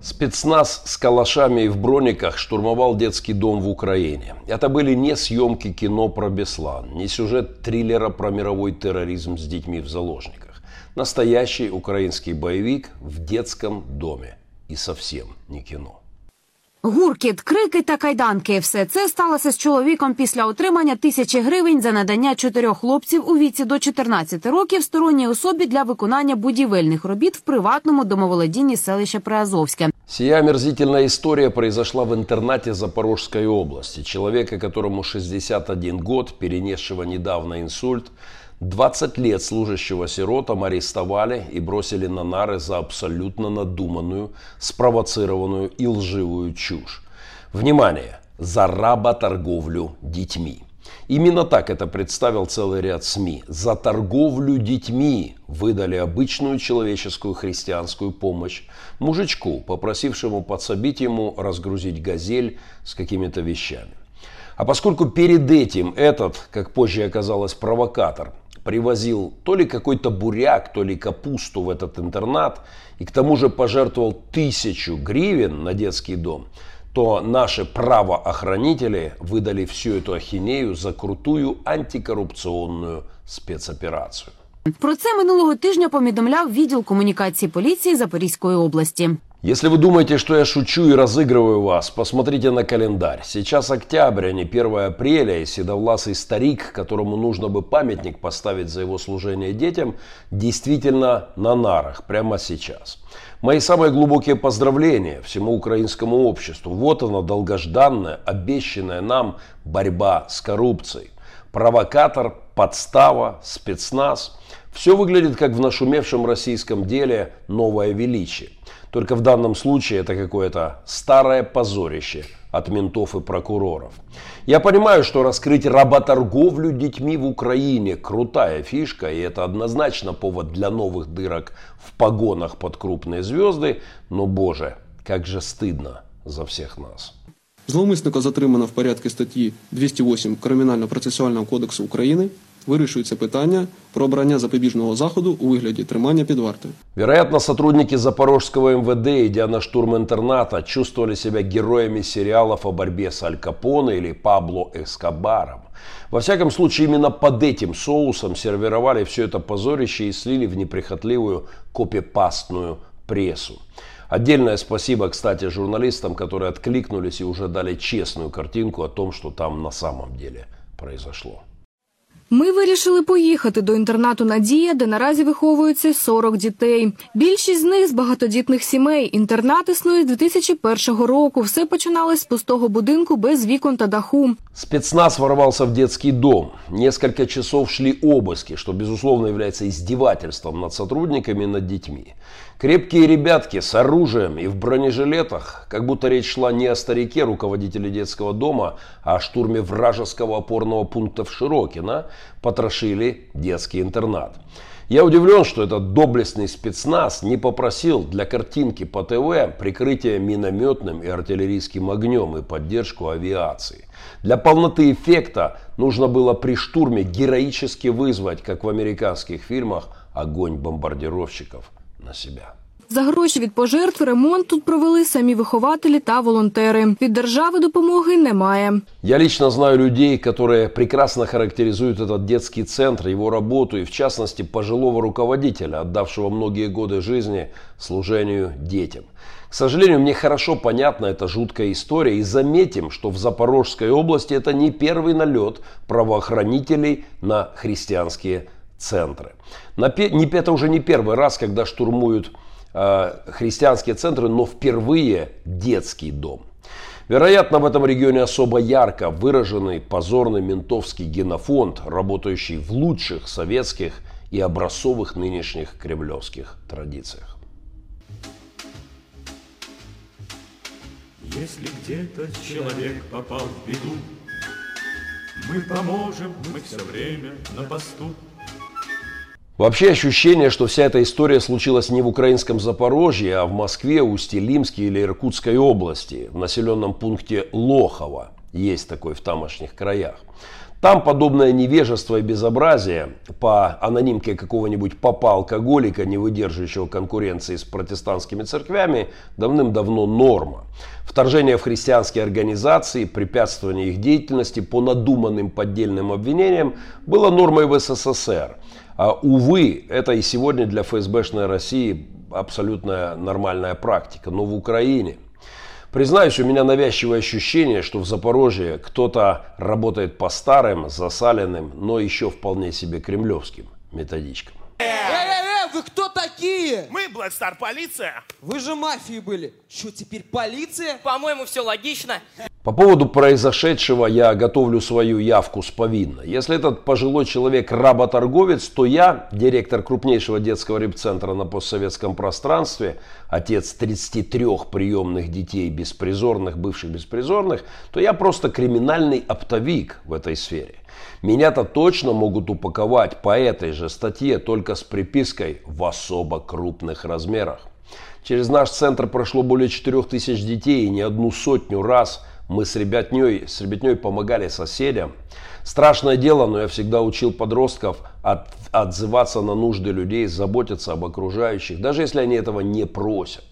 Спецназ с калашами и в брониках штурмовал детский дом в Украине. Это были не съемки кино про Беслан, не сюжет триллера про мировой терроризм с детьми в заложниках. Настоящий украинский боевик в детском доме. И совсем не кино. Гуркіт, крики та кайданки все це сталося з чоловіком після отримання тисячі гривень за надання чотирьох хлопців у віці до 14 років сторонній особі для виконання будівельних робіт в приватному домоволодінні селища Приазовське. Сия омерзительная история произошла в интернате Запорожской области. Человека, которому 61 год, перенесшего недавно инсульт, 20 лет служащего сиротам арестовали и бросили на нары за абсолютно надуманную, спровоцированную и лживую чушь. Внимание! За работорговлю детьми. Именно так это представил целый ряд СМИ. За торговлю детьми выдали обычную человеческую христианскую помощь мужичку, попросившему подсобить ему разгрузить газель с какими-то вещами. А поскольку перед этим этот, как позже оказалось, провокатор привозил то ли какой-то буряк, то ли капусту в этот интернат, и к тому же пожертвовал тысячу гривен на детский дом, то наши правоохранители выдали всю эту ахинею за крутую антикоррупционную спецоперацию. Про це минулого тижня повідомляв відділ комунікації поліції Запорізької області. Если вы думаете, что я шучу и разыгрываю вас, посмотрите на календарь. Сейчас октябрь, а не 1 апреля, и седовласый старик, которому нужно бы памятник поставить за его служение детям, действительно на нарах прямо сейчас. Мои самые глубокие поздравления всему украинскому обществу. Вот она, долгожданная, обещанная нам борьба с коррупцией. Провокатор, подстава, спецназ. Все выглядит как в нашумевшем российском деле «Новое величие». Только в данном случае это какое-то старое позорище от ментов и прокуроров. Я понимаю, что раскрыть работорговлю детьми в Украине крутая фишка, и это однозначно повод для новых дырок в погонах под крупные звезды, но, боже, как же стыдно за всех нас. Зловмисника затримано в порядку статті 208 Кримінально-процесуального кодексу України. Вирішується питання про обрання запобіжного заходу у вигляді тримання під вартою. Вероятно, сотрудники Запорожского МВД, идя на штурм интерната, чувствовали себя героями сериалов о борьбе с Аль Капоне или Пабло Эскобаром. Во всяком случае, именно под этим соусом сервировали все это позорище и слили в неприхотливую копипастную прессу. Отдельное спасибо, кстати, журналистам, которые откликнулись и уже дали честную картинку о том, что там на самом деле произошло. Ми вирішили поїхати до інтернату Надія, де наразі виховуються 40 дітей. Більшість з них з багатодітних сімей. Інтернат існує з 2001 року. Все починалось з пустого будинку без вікон та даху. Спецназ ворвался в детский дом. Несколько часов шли обыски, что, безусловно, является издевательством над сотрудниками и над детьми. Крепкие ребятки с оружием и в бронежилетах, как будто речь шла не о старике руководителе детского дома, а о штурме вражеского опорного пункта в Широкино, потрошили детский интернат. Я удивлен, что этот доблестный спецназ не попросил для картинки по ТВ прикрытие минометным и артиллерийским огнем и поддержку авиации. Для полноты эффекта нужно было при штурме героически вызвать, как в американских фильмах, огонь бомбардировщиков на себя. За гроші від пожертв ремонт тут провели самі вихователі та волонтери. Від держави допомоги немає. Я лично знаю людей, которые прекрасно характеризуют этот детский центр, его работу и, в частности, пожилого руководителя, отдавшего многие годы жизни служению детям. К сожалению, мне хорошо понятна эта жуткая история. И заметим, что в Запорожской области это не первый налет правоохранителей на христианские центры. Это уже не первый раз, когда штурмуют э, христианские центры, но впервые детский дом. Вероятно, в этом регионе особо ярко выраженный позорный ментовский генофонд, работающий в лучших советских и образцовых нынешних кремлевских традициях. Если где-то человек попал в беду, мы поможем, мы все время на посту. Вообще ощущение, что вся эта история случилась не в украинском Запорожье, а в Москве, Усть-Илимске или Иркутской области, в населенном пункте Лохово. Есть такой в тамошних краях. Там подобное невежество и безобразие по анонимке какого-нибудь попа-алкоголика, не выдерживающего конкуренции с протестантскими церквями, давным-давно норма. Вторжение в христианские организации, препятствование их деятельности по надуманным поддельным обвинениям было нормой в СССР. А, увы, это и сегодня для ФСБшной России абсолютно нормальная практика. Но в Украине – Признаюсь, у меня навязчивое ощущение, что в Запорожье кто-то работает по старым, засаленным, но еще вполне себе кремлевским методичкам. Эй, эй, эй, вы кто такие? Мы Black Star полиция. Вы же мафией были. Что, теперь полиция? По-моему, все логично. По поводу произошедшего я готовлю свою явку с повинно. Если этот пожилой человек работорговец, то я, директор крупнейшего детского репцентра на постсоветском пространстве, отец 33 приемных детей беспризорных, бывших беспризорных, то я просто криминальный оптовик в этой сфере. Меня-то точно могут упаковать по этой же статье, только с припиской «в особо крупных размерах». Через наш центр прошло более 4000 детей, и не одну сотню раз мы с ребятней, с ребятней помогали соседям. Страшное дело, но я всегда учил подростков от, отзываться на нужды людей, заботиться об окружающих, даже если они этого не просят.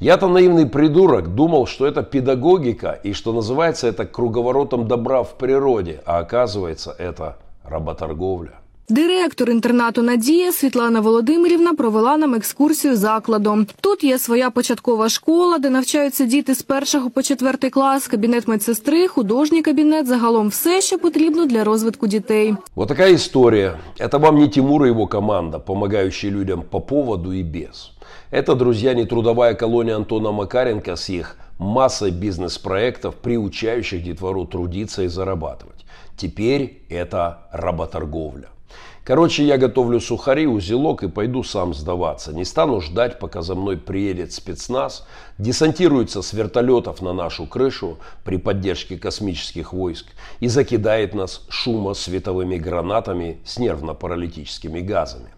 Я-то наивный придурок думал, что это педагогика и что называется это круговоротом добра в природе, а оказывается это работорговля. Директор інтернату Надія Світлана Володимирівна провела нам екскурсію закладом. Тут є своя початкова школа, де навчаються діти з першого по четвертий клас, кабінет медсестри, художній кабінет, загалом все, що потрібно для розвитку дітей. Вот такая история. Это вам не Тимур и его команда, помогающие людям по поводу и без. Это, друзья, не трудовая колония Антона Макаренко с их массой бизнес-проектов, приучающих детвору трудиться и зарабатывать. Теперь это работорговля. Короче, я готовлю сухари, узелок и пойду сам сдаваться. Не стану ждать, пока за мной приедет спецназ, десантируется с вертолетов на нашу крышу при поддержке космических войск и закидает нас шумо-световыми гранатами с нервно-паралитическими газами.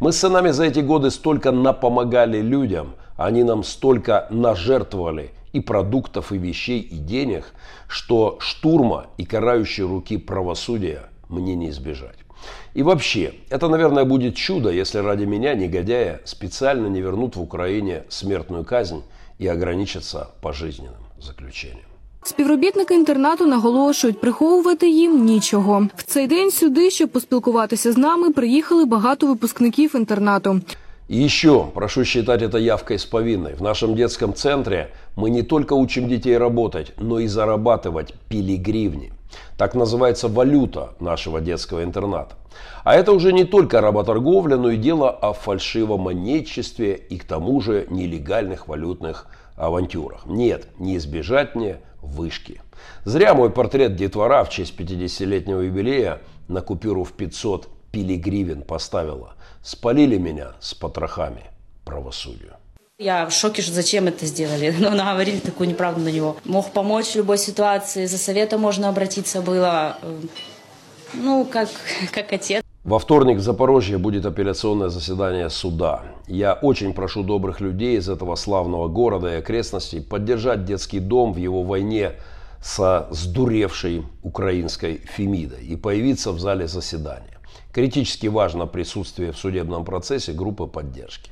Мы с сынами за эти годы столько напомогали людям, они нам столько нажертвовали и продуктов, и вещей, и денег, что штурма и карающей руки правосудия мне не избежать. И вообще, это, наверное, будет чудо, если ради меня, негодяя, специально не вернут в Украине смертную казнь и ограничатся пожизненным заключением. Співробітники інтернату наголошують, приховувати їм нічого. В цей день сюди, щоб поспілкуватися з нами, приїхали багато випускників інтернату. И еще, прошу считать это явкой с повинной. В нашем детском центре мы не только учим детей работать, но и зарабатывать пилигривни. Так называется валюта нашего детского интерната. А это уже не только работорговля, но и дело о фальшивомонетчестве и к тому же нелегальных валютных авантюрах. Нет, не избежать мне вышки. Зря мой портрет детвора в честь 50-летнего юбилея на купюру в 500 пилигривен поставила. Спалили меня с потрохами правосудию. Я в шоке, что зачем это сделали. Но наговорили такую неправду на него. Мог помочь в любой ситуации, за советом можно обратиться было. э, Ну, как, как отец. Во вторник в Запорожье будет апелляционное заседание суда. Я очень прошу добрых людей из этого славного города и окрестностей поддержать детский дом в его войне со сдуревшей украинской Фемидой и появиться в зале заседания. Критически важно присутствие в судебном процессе группы поддержки.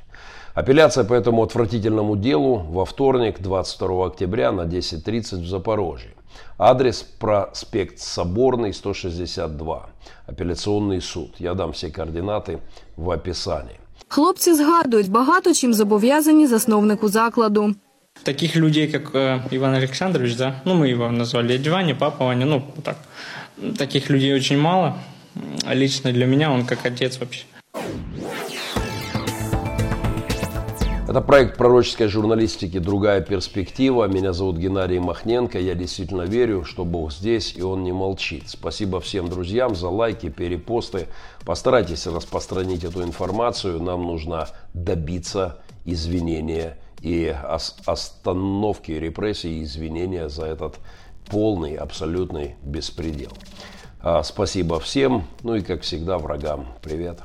Апелляция по этому отвратительному делу во вторник, 22 октября на 10.30 в Запорожье. Адрес проспект Соборный, 162. Апелляционный суд. Я дам все координаты в описании. Хлопці згадують, багато чим зобов'язані засновнику закладу. Таких людей, как Иван Александрович, да, ну мы его назвали дядя Ваня, папа Ваня, ну так. Таких людей очень мало. А Лично для меня он как отец вообще. Это проект пророческой журналистики «Другая перспектива». Меня зовут Геннадий Махненко. Я действительно верю, что Бог здесь, и Он не молчит. Спасибо всем друзьям за лайки, перепосты. Постарайтесь распространить эту информацию. Нам нужно добиться извинения и ос- остановки репрессий и извинения за этот полный, абсолютный беспредел. А, Спасибо всем. Ну и, как всегда, врагам. Привет.